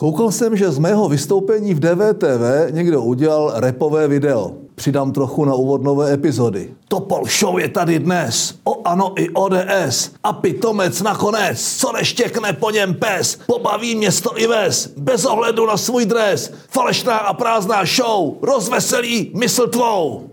Koukal jsem, že z mého vystoupení v DVTV někdo udělal repové video. Přidám trochu na úvod nové epizody. Topol Show je tady dnes. O ano i ODS. A pitomec nakonec. Co neštěkne po něm pes. Pobaví město i ves. Bez ohledu na svůj dres. Falešná a prázdná show. Rozveselí mysl tvou.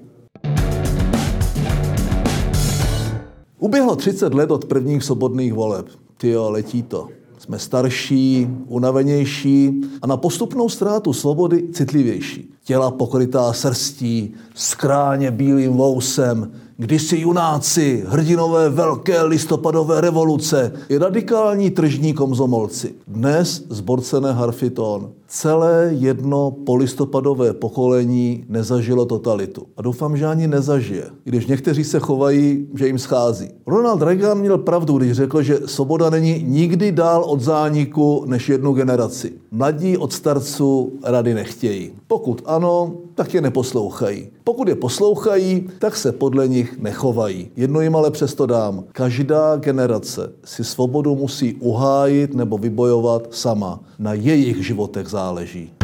Uběhlo 30 let od prvních svobodných voleb. Ty jo, letí to. Jsme starší, unavenější a na postupnou ztrátu svobody citlivější. Těla pokrytá srstí, skráně bílým vousem, kdysi junáci, hrdinové velké listopadové revoluce i radikální tržní komzomolci. Dnes zborcené harfiton. Celé jedno polistopadové pokolení nezažilo totalitu. A doufám, že ani nezažije, když někteří se chovají, že jim schází. Ronald Reagan měl pravdu, když řekl, že svoboda není nikdy dál od zániku než jednu generaci. Mladí od starců rady nechtějí. Pokud ano, tak je neposlouchají. Pokud je poslouchají, tak se podle nich nechovají. Jedno jim ale přesto dám. Každá generace si svobodu musí uhájit nebo vybojovat sama. Na jejich životech záleží.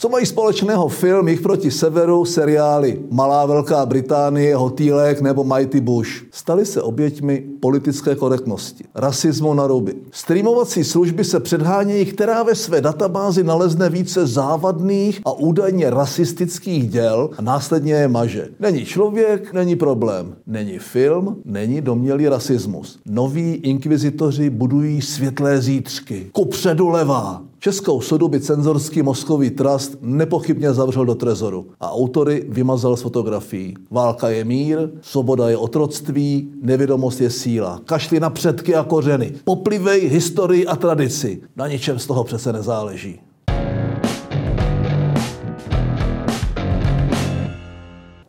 Co mají společného film Jich proti severu, seriály Malá Velká Británie, Hotýlek nebo Mighty Bush? Stali se oběťmi politické korektnosti, rasismu na ruby. Streamovací služby se předhánějí, která ve své databázi nalezne více závadných a údajně rasistických děl a následně je maže. Není člověk, není problém. Není film, není domělý rasismus. Noví inkvizitoři budují světlé zítřky. Kupředu levá. Českou sodu by cenzorský mozkový trust nepochybně zavřel do trezoru a autory vymazal z fotografií. Válka je mír, svoboda je otroctví, nevědomost je síla. Kašli na předky a kořeny. Poplivej historii a tradici. Na ničem z toho přece nezáleží.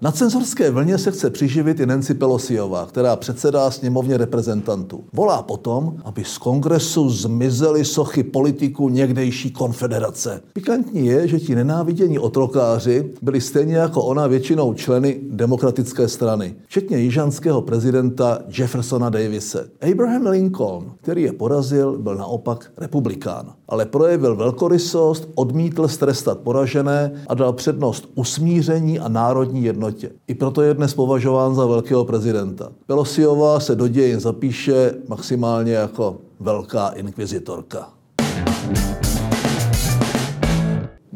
Na cenzorské vlně se chce přiživit i Nancy Pelosiová, která předsedá sněmovně reprezentantů. Volá potom, aby z kongresu zmizely sochy politiků někdejší konfederace. Pikantní je, že ti nenávidění otrokáři byli stejně jako ona většinou členy demokratické strany, včetně jižanského prezidenta Jeffersona Davise. Abraham Lincoln, který je porazil, byl naopak republikán, ale projevil velkorysost, odmítl strestat poražené a dal přednost usmíření a národní jednotě. I proto je dnes považován za velkého prezidenta. Pelosiová se do dějin zapíše maximálně jako velká inkvizitorka.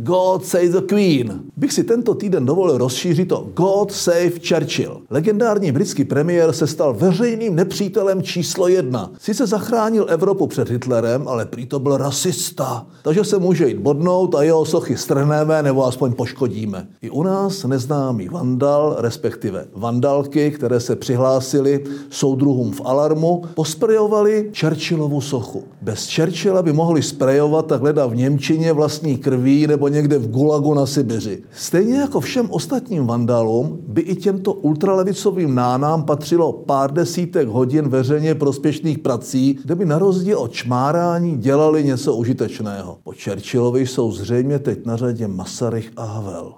God save the Queen. Bych si tento týden dovolil rozšířit to God save Churchill. Legendární britský premiér se stal veřejným nepřítelem číslo jedna. Sice zachránil Evropu před Hitlerem, ale prý to byl rasista. Takže se může jít bodnout a jeho sochy strhneme nebo aspoň poškodíme. I u nás neznámý vandal, respektive vandalky, které se přihlásili soudruhům v alarmu, posprejovali Churchillovu sochu. Bez Churchilla by mohli sprejovat tak leda v Němčině vlastní krví nebo někde v Gulagu na Sibiři. Stejně jako všem ostatním vandalům by i těmto ultralevicovým nánám patřilo pár desítek hodin veřejně prospěšných prací, kde by na rozdíl od čmárání dělali něco užitečného. Po Churchillovi jsou zřejmě teď na řadě Masaryk a Havel.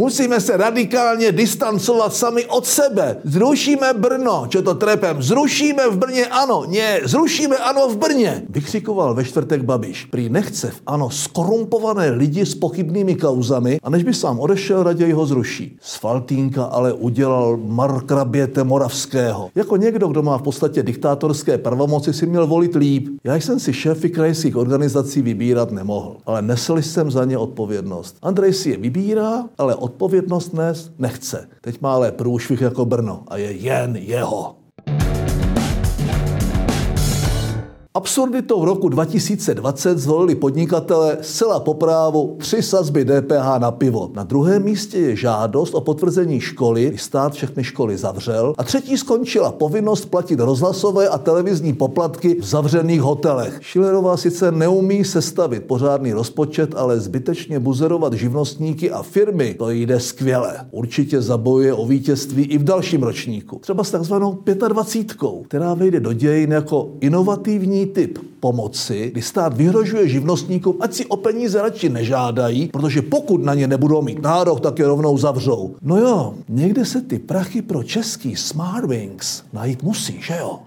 Musíme se radikálně distancovat sami od sebe. Zrušíme Brno, čo to trepem. Zrušíme v Brně ano, ne, zrušíme ano v Brně. Vykřikoval ve čtvrtek Babiš. Prý nechce v ano skorumpované lidi s pochybnými kauzami a než by sám odešel, raději ho zruší. Z Faltínka ale udělal markraběte Moravského. Jako někdo, kdo má v podstatě diktátorské pravomoci, si měl volit líp. Já jsem si šéfy krajských organizací vybírat nemohl, ale nesl jsem za ně odpovědnost. Andrej si je vybírá, ale odpovědnost nést nechce. Teď má ale průšvih jako Brno a je jen jeho. Absurditou roku 2020 zvolili podnikatele zcela po právu tři sazby DPH na pivo. Na druhém místě je žádost o potvrzení školy, kdy stát všechny školy zavřel. A třetí skončila povinnost platit rozhlasové a televizní poplatky v zavřených hotelech. Šilerová sice neumí sestavit pořádný rozpočet, ale zbytečně buzerovat živnostníky a firmy to jde skvěle. Určitě zabojuje o vítězství i v dalším ročníku. Třeba s takzvanou 25, která vejde do dějin jako inovativní typ pomoci, kdy stát vyhrožuje živnostníkům, ať si o peníze radši nežádají, protože pokud na ně nebudou mít nárok, tak je rovnou zavřou. No jo, někde se ty prachy pro český Smartwings najít musí, že jo?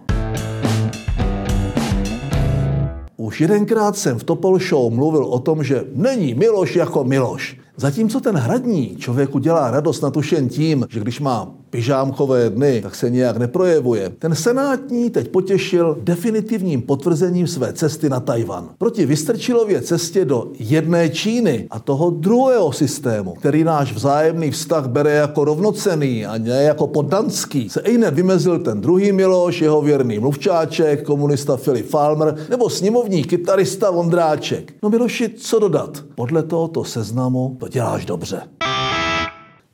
Už jedenkrát jsem v Topol Show mluvil o tom, že není Miloš jako Miloš. Zatímco ten hradní člověku dělá radost natušen tím, že když má pyžámkové dny, tak se nějak neprojevuje. Ten senátní teď potěšil definitivním potvrzením své cesty na Tajvan. Proti Vystrčilově cestě do jedné Číny a toho druhého systému, který náš vzájemný vztah bere jako rovnocený a ne jako poddanský, se ejne vymezil ten druhý Miloš, jeho věrný mluvčáček, komunista Filip Falmer nebo sněmovní kytarista Vondráček. No Miloši, co dodat? Podle tohoto seznamu to děláš dobře.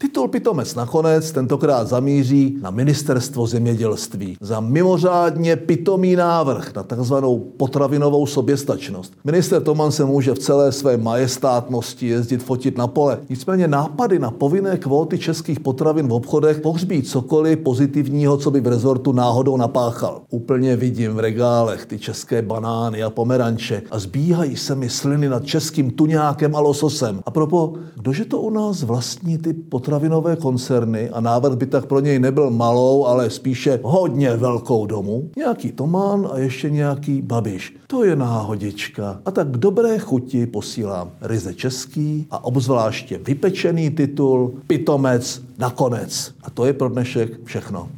Titul Pitomec nakonec tentokrát zamíří na ministerstvo zemědělství za mimořádně pitomý návrh na takzvanou potravinovou soběstačnost. Minister Toman se může v celé své majestátnosti jezdit fotit na pole. Nicméně nápady na povinné kvóty českých potravin v obchodech pohřbí cokoliv pozitivního, co by v rezortu náhodou napáchal. Úplně vidím v regálech ty české banány a pomeranče a zbíhají se mi sliny nad českým tuňákem a lososem. A propo, kdože to u nás vlastní ty potraviny potravinové koncerny a návrh by tak pro něj nebyl malou, ale spíše hodně velkou domu. Nějaký Tomán a ještě nějaký Babiš. To je náhodička. A tak k dobré chuti posílám ryze český a obzvláště vypečený titul Pitomec nakonec. A to je pro dnešek všechno.